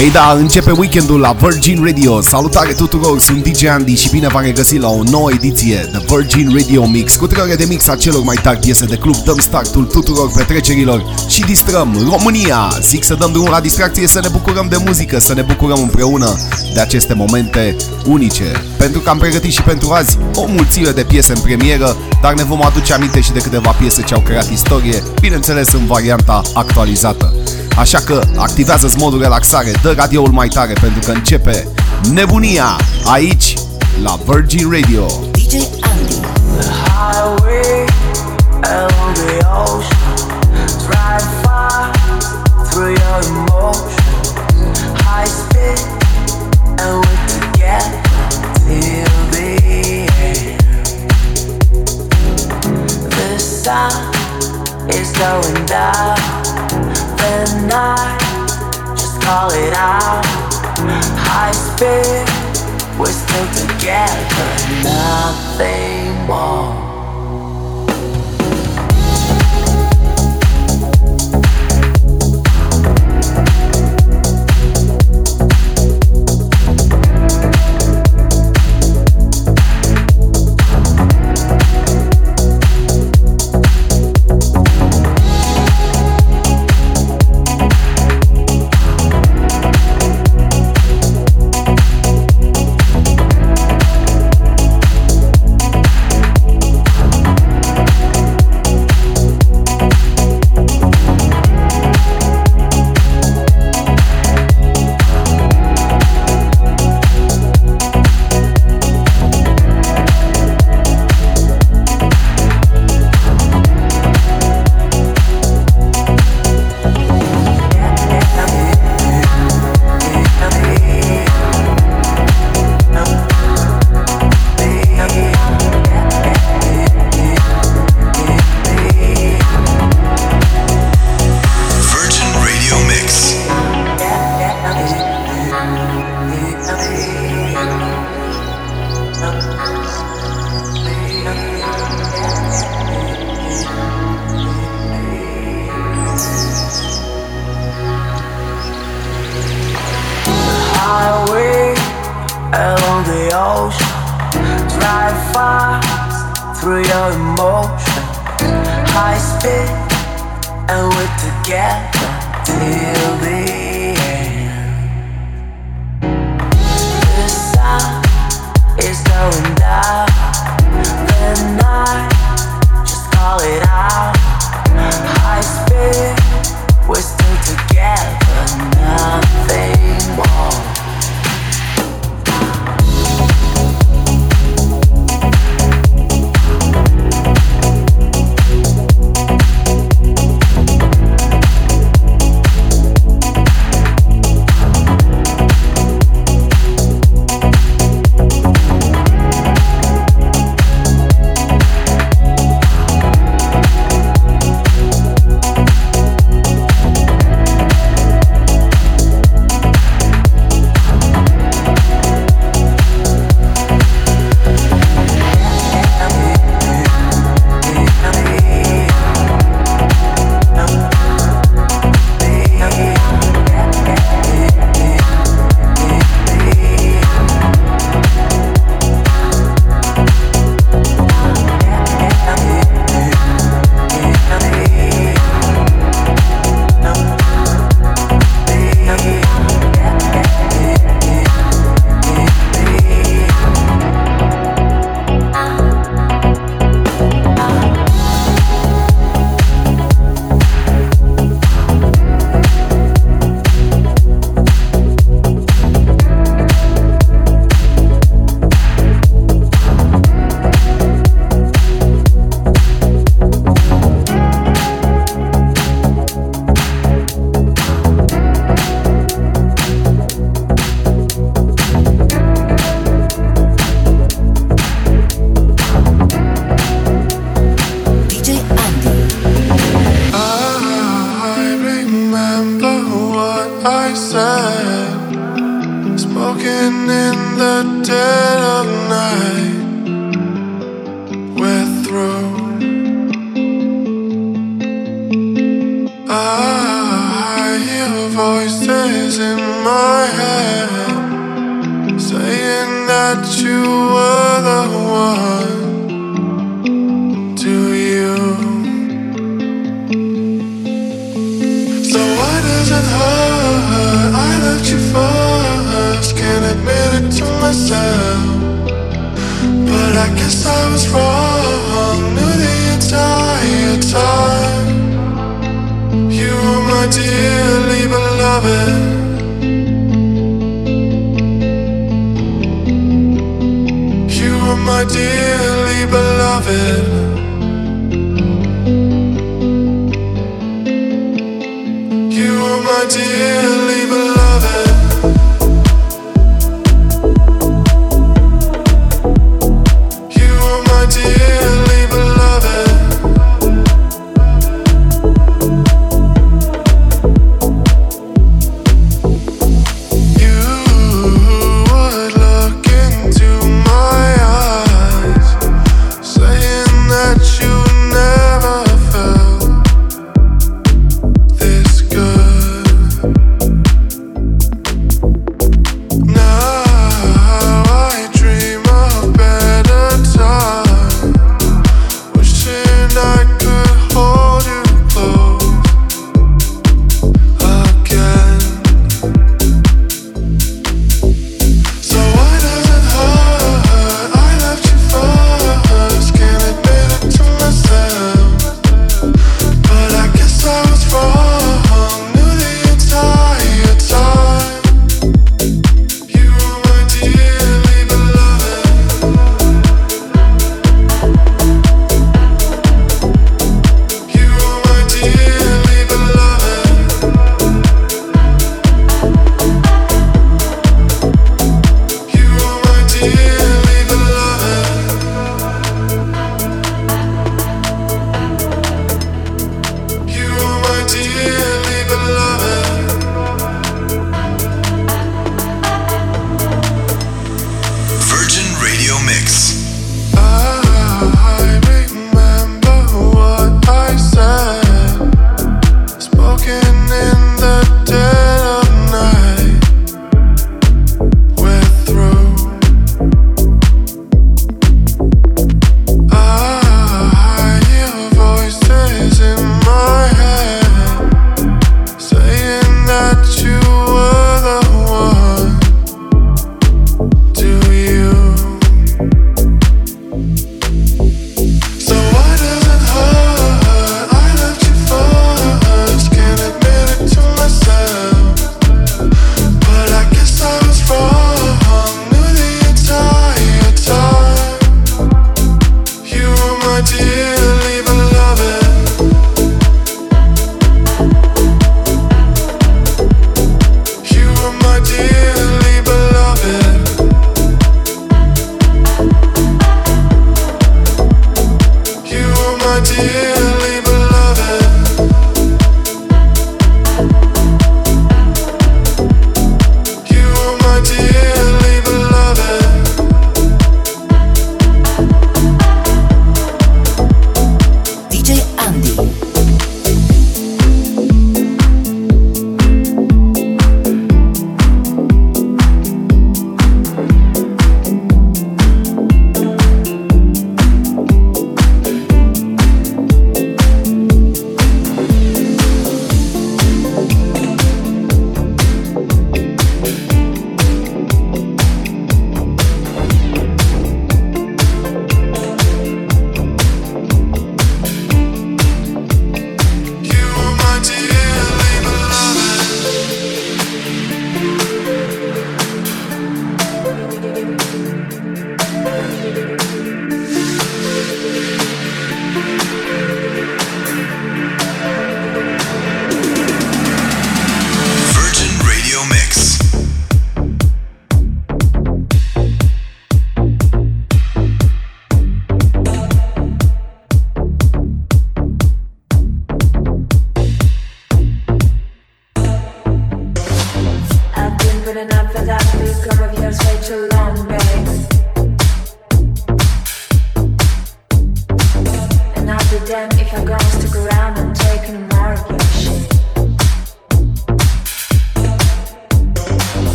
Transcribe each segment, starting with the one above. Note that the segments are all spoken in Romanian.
Ei da, începe weekendul la Virgin Radio. Salutare tuturor, sunt DJ Andy și bine v-am regăsit la o nouă ediție de Virgin Radio Mix cu trei ore de mix a celor mai tari piese de club. Dăm startul tuturor petrecerilor și distrăm România. Zic să dăm drumul la distracție, să ne bucurăm de muzică, să ne bucurăm împreună de aceste momente unice. Pentru că am pregătit și pentru azi o mulțime de piese în premieră, dar ne vom aduce aminte și de câteva piese ce au creat istorie, bineînțeles în varianta actualizată. Așa că activează-ți modul relaxare, dă radioul mai tare pentru că începe nebunia aici la Virgin Radio. DJ Andy. The highway along the ocean. Drive fast through your emotions. High speed and we're together till the end. The sun is going down. The night, just call it out. High speed, we're still together, nothing more. voices in my head saying that you were the one to you. So why does it hurt? I loved you first, can't admit it to myself. But I guess I was wrong, knew the entire time my dearly beloved. You are my dearly beloved.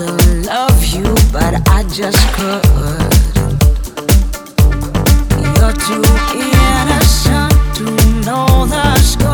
to love you, but I just could. You're too innocent to know the score.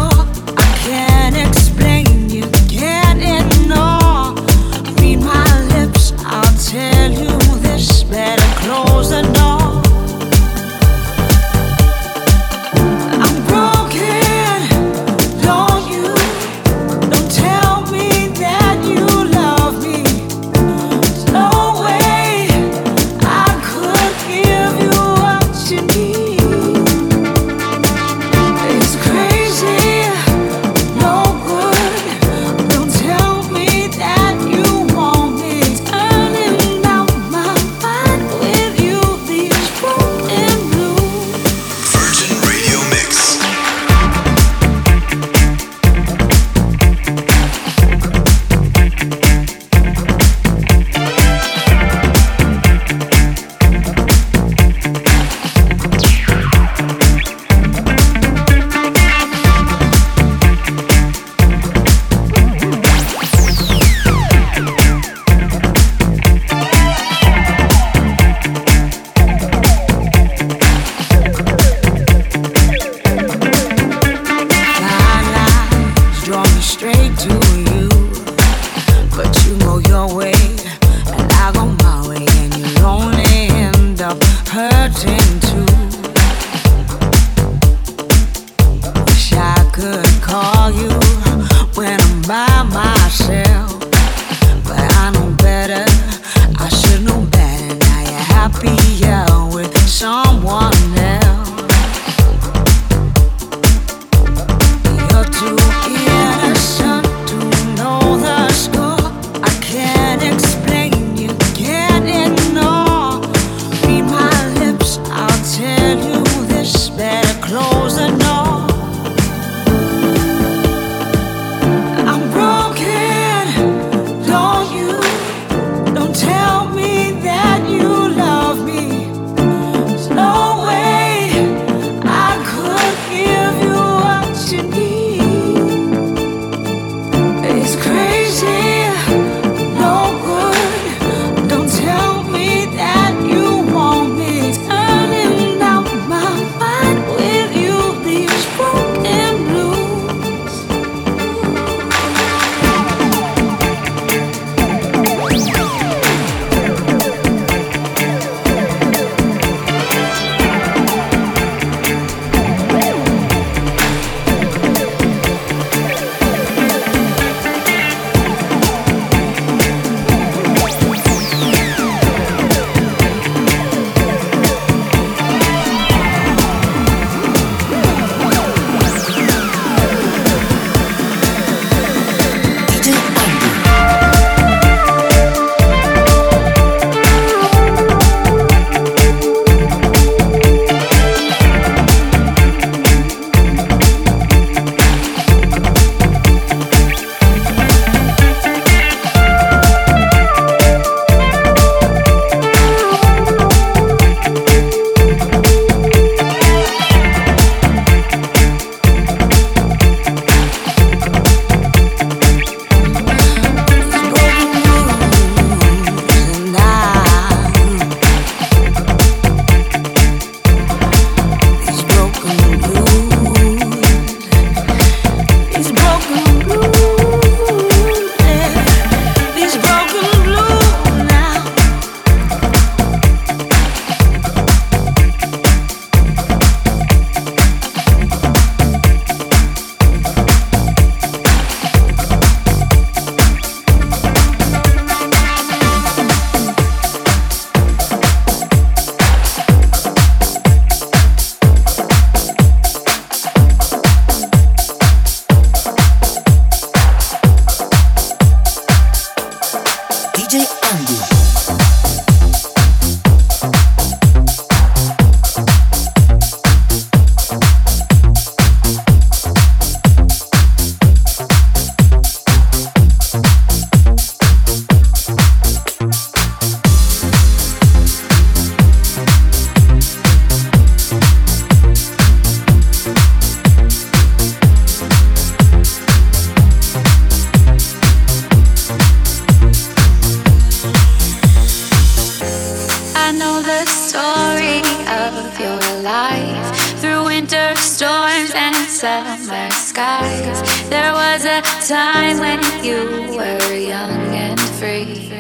know the story of your life through winter storms and summer skies. There was a time when you were young and free.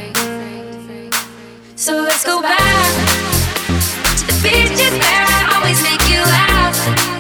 So let's go back to the beaches where I always make you laugh.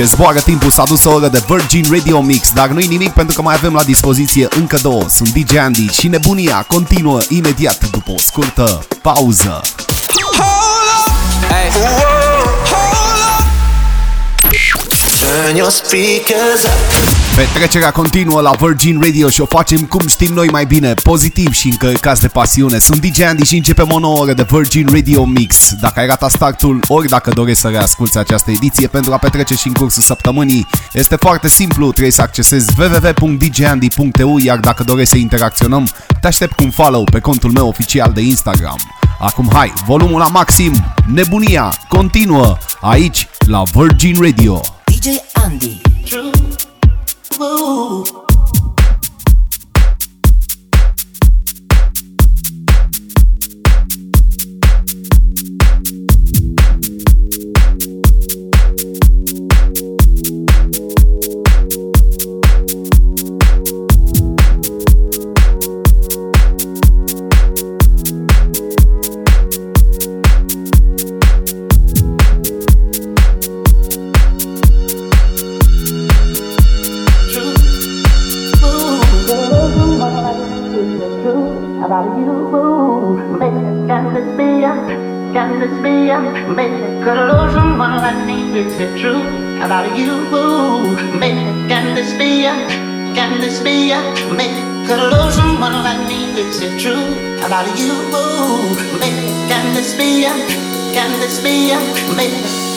10. Zboară timpul, s-a dus o oră de Virgin Radio Mix, dar nu-i nimic pentru că mai avem la dispoziție încă două. Sunt DJ Andy și nebunia continuă imediat după o scurtă pauză. Turn your speakers up. Petrecerea continuă la Virgin Radio și o facem cum știm noi mai bine, pozitiv și încărcați de pasiune. Sunt DJ Andy și începem o nouă oră de Virgin Radio Mix. Dacă ai ratat startul, ori dacă dorești să reasculti această ediție pentru a petrece și în cursul săptămânii, este foarte simplu, trebuie să accesezi www.djandy.eu, iar dacă dorești să interacționăm, te aștept cu un follow pe contul meu oficial de Instagram. Acum hai, volumul la maxim, nebunia, continuă, aici, la Virgin Radio. DJ Andy. move. It true? About you. Make can this be a, can this be a, make could lose someone like me, is it true? About you. Make can this be a, can this be a, make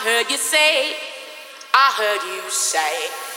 I heard you say, I heard you say.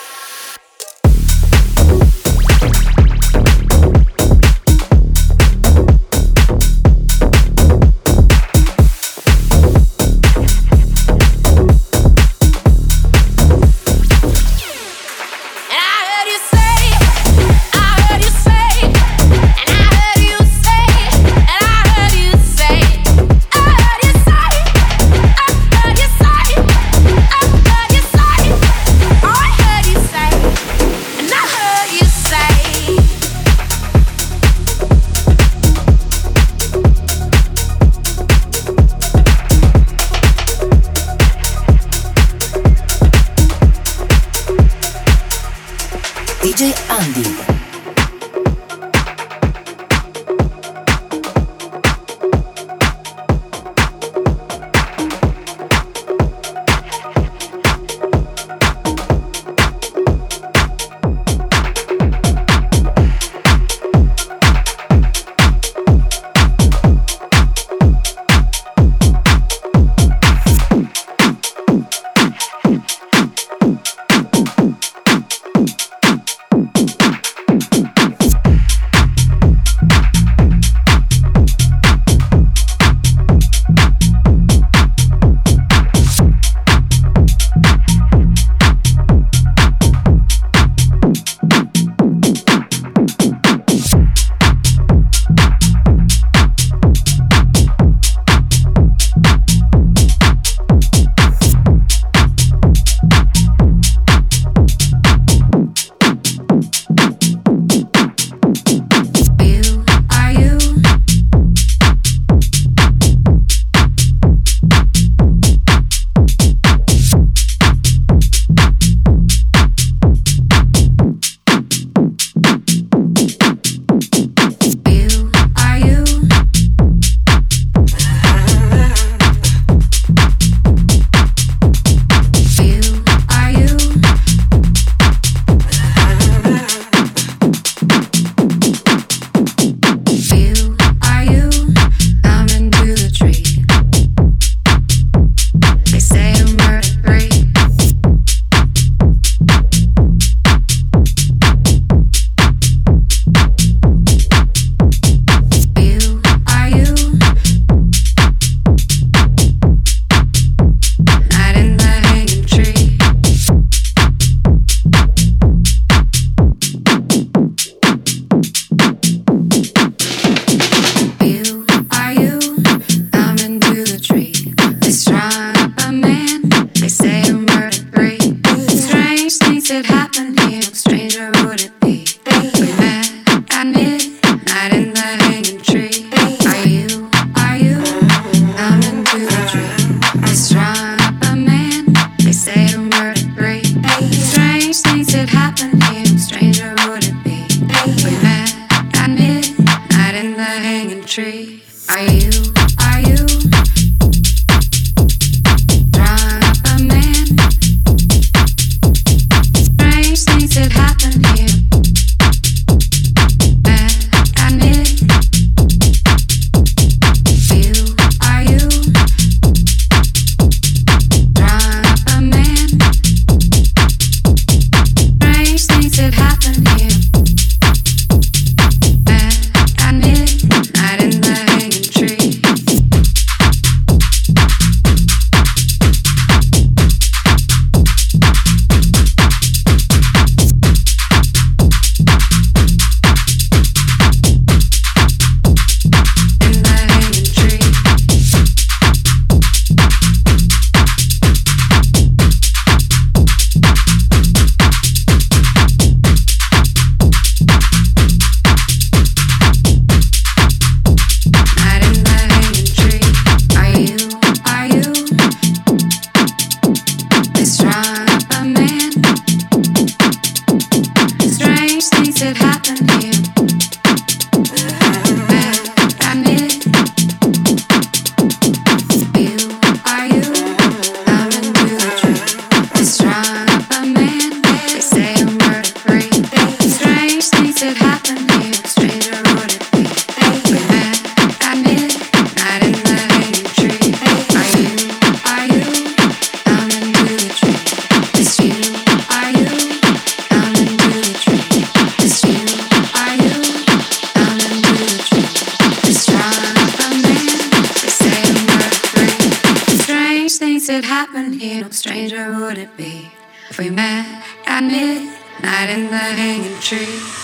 tree.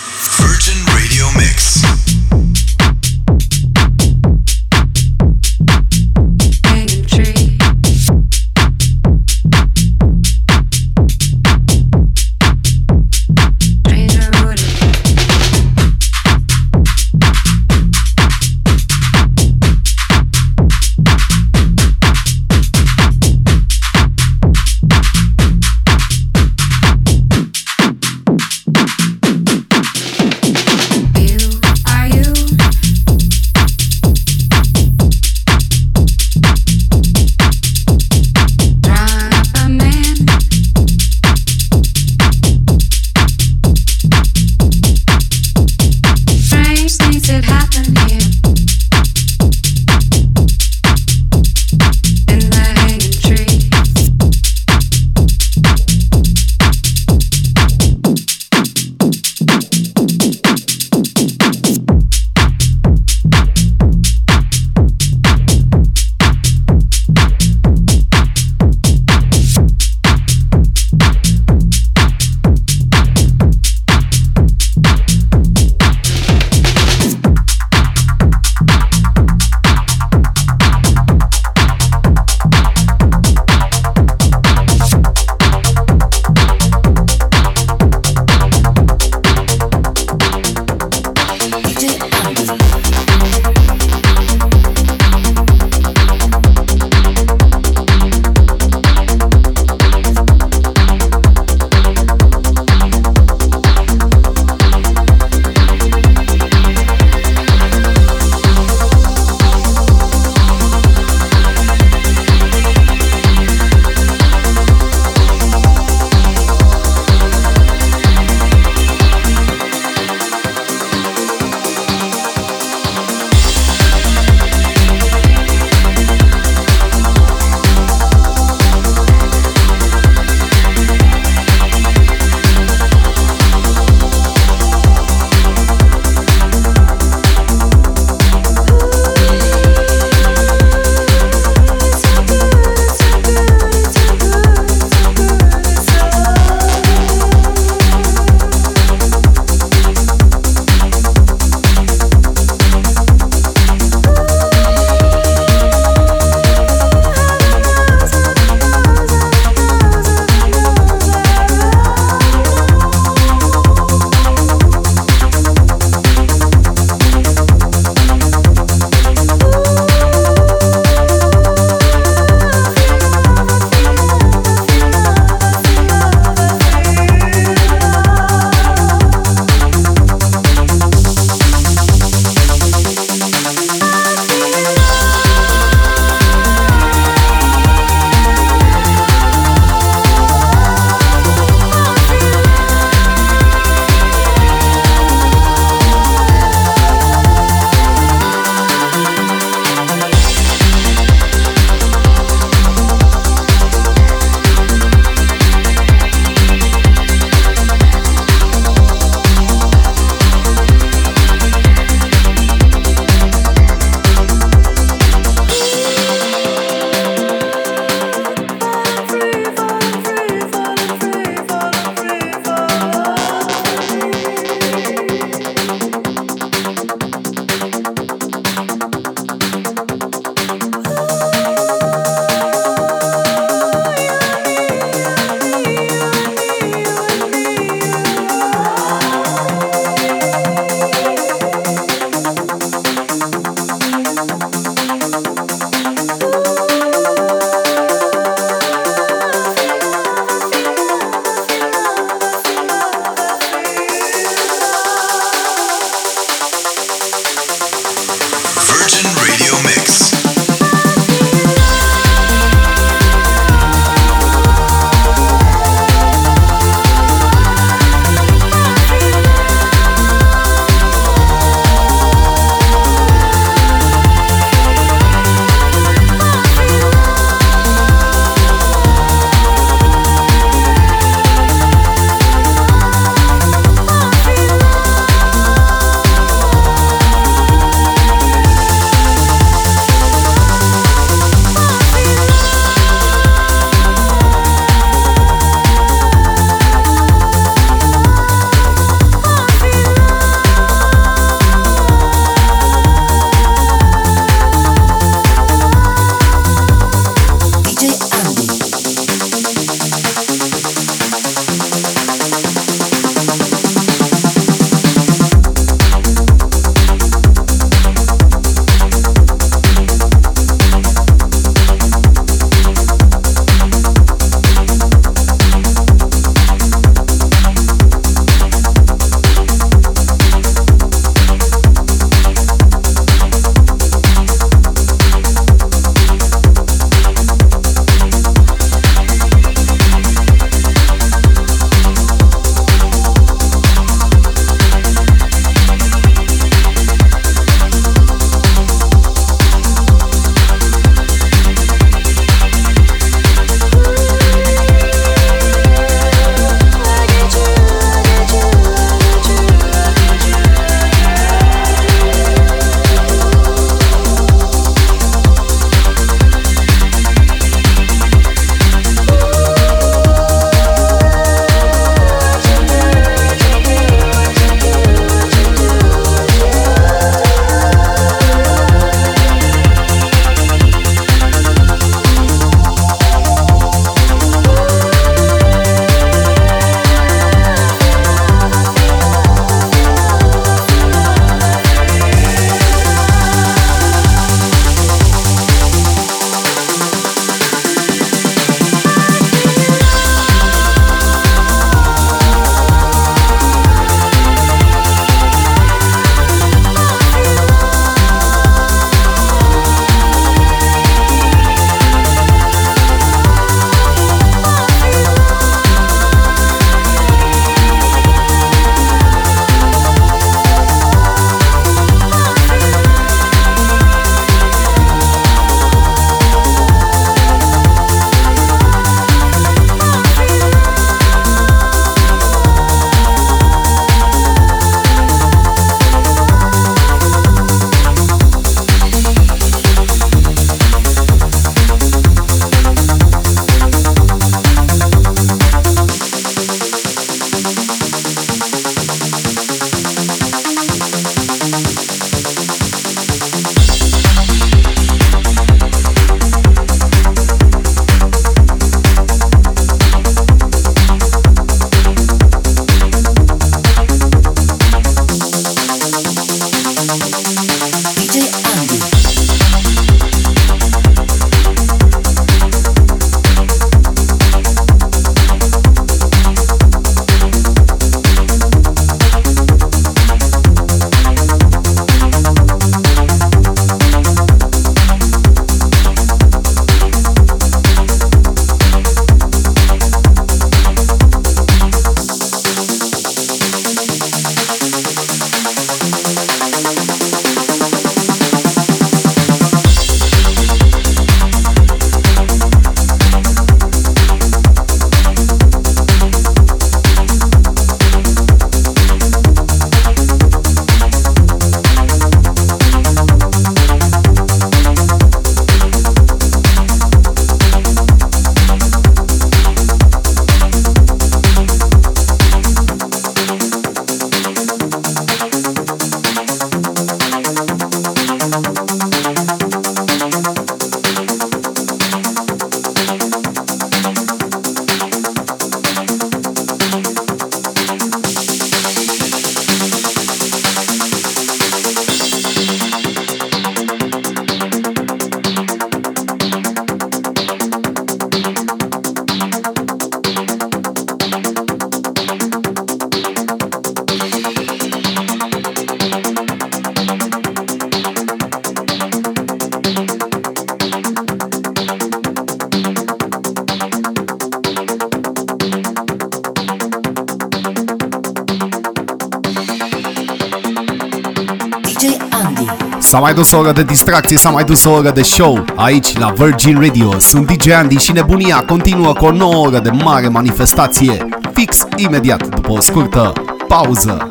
S-a mai dus o oră de distracție, s-a mai dus o oră de show. Aici la Virgin Radio Sunt DJ Andy și nebunia continuă cu o nouă oră de mare manifestație. Fix imediat după o scurtă pauză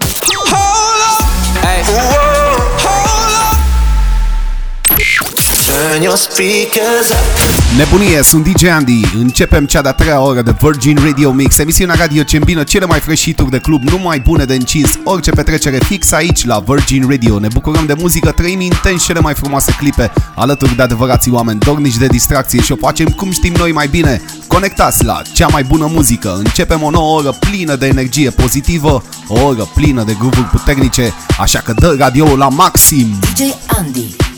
Turn your speakers up. Nebunie, sunt DJ Andy. Începem cea de-a treia oră de Virgin Radio Mix Emisiunea radio ce îmbină cele mai freșituri de club Numai bune de încins. Orice petrecere fix aici la Virgin Radio. Ne bucurăm de muzică, trăim intens cele mai frumoase clipe. Alături de adevărații oameni dornici de distracție Și o facem cum știm noi mai bine. Conectați la cea mai bună muzică. Începem o nouă oră plină de energie pozitivă O oră plină de groove puternice. Așa că dă radio la maxim. DJ Andy.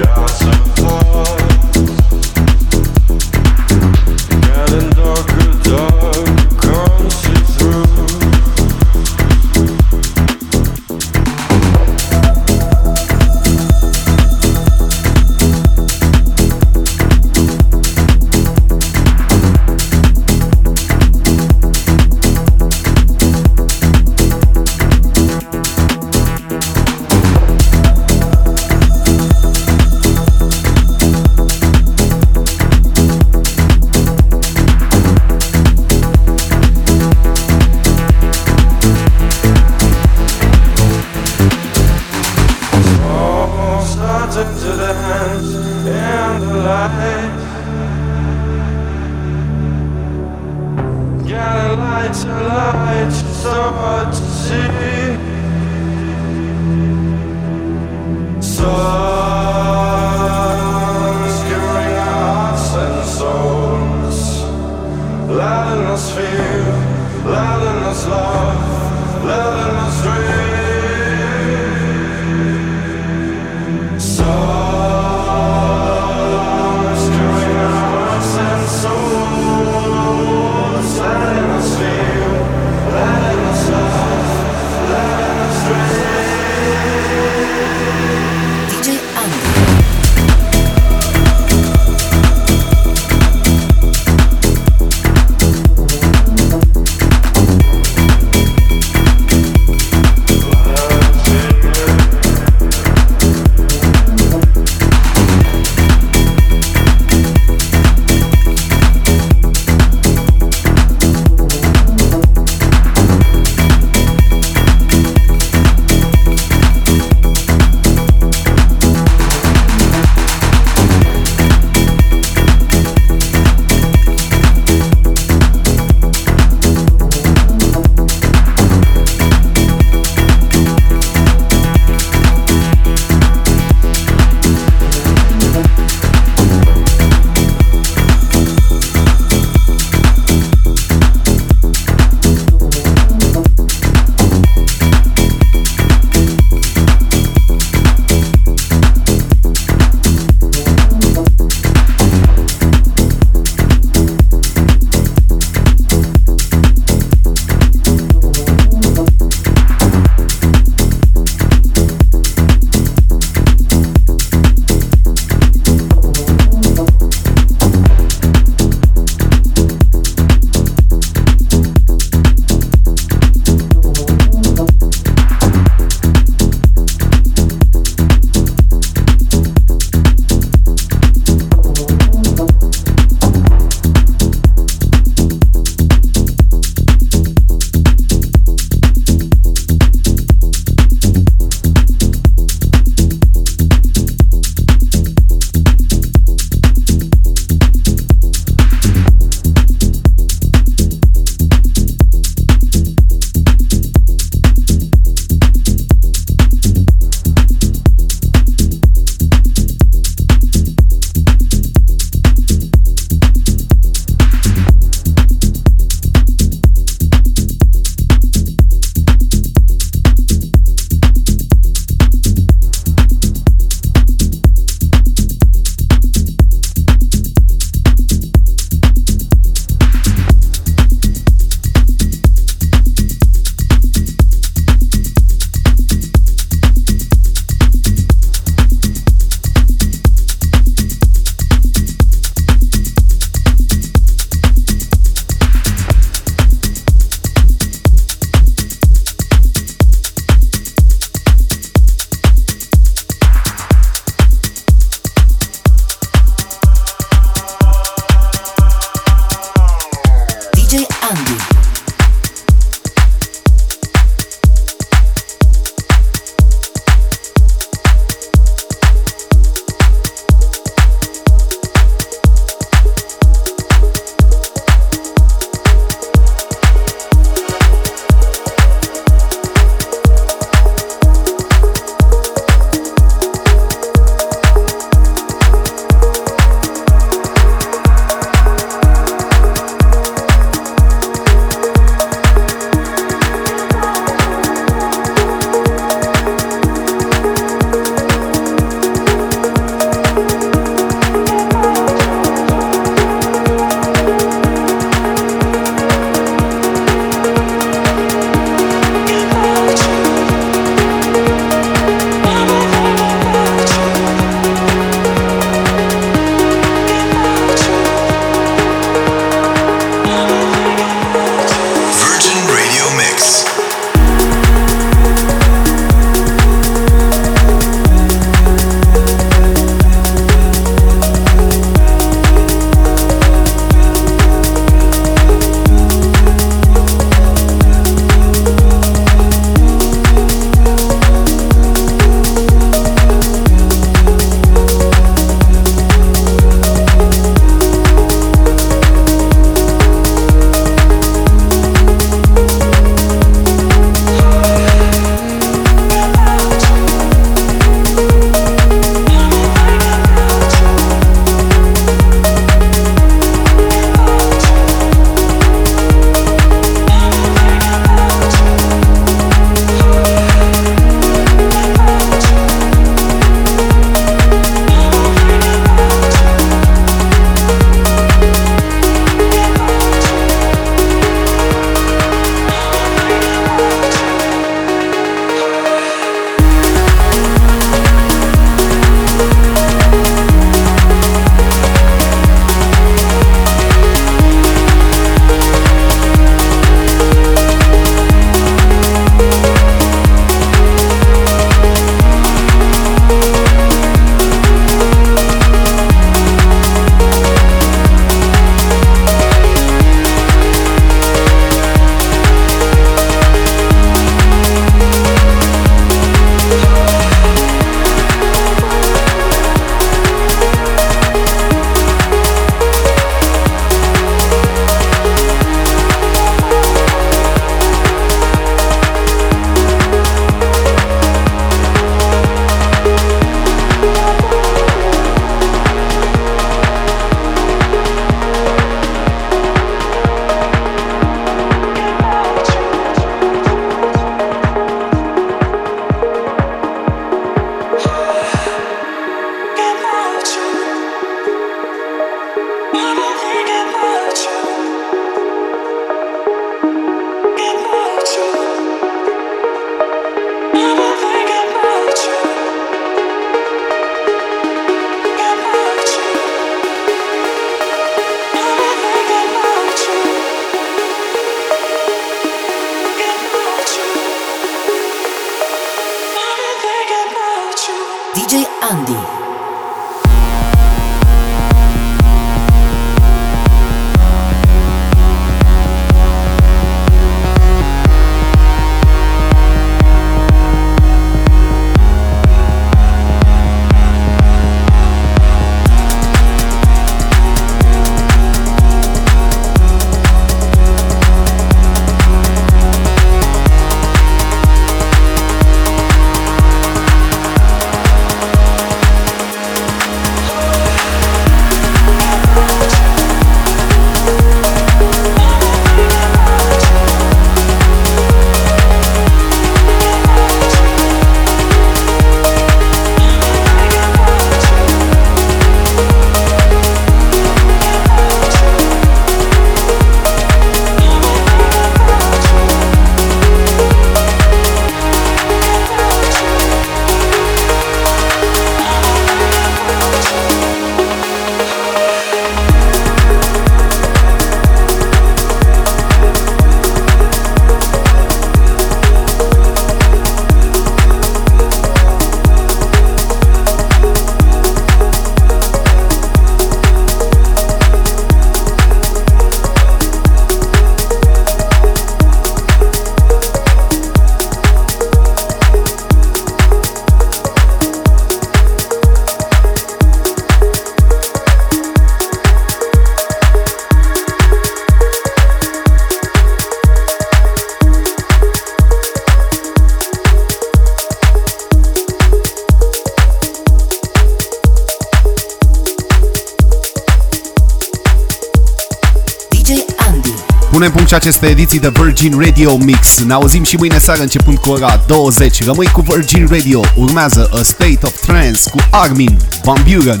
Și aceste ediții de Virgin Radio Mix. Ne auzim și mâine seară începând cu ora 20. Rămâi cu Virgin Radio. Urmează A State of Trance cu Armin Van Buren.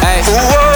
Hey.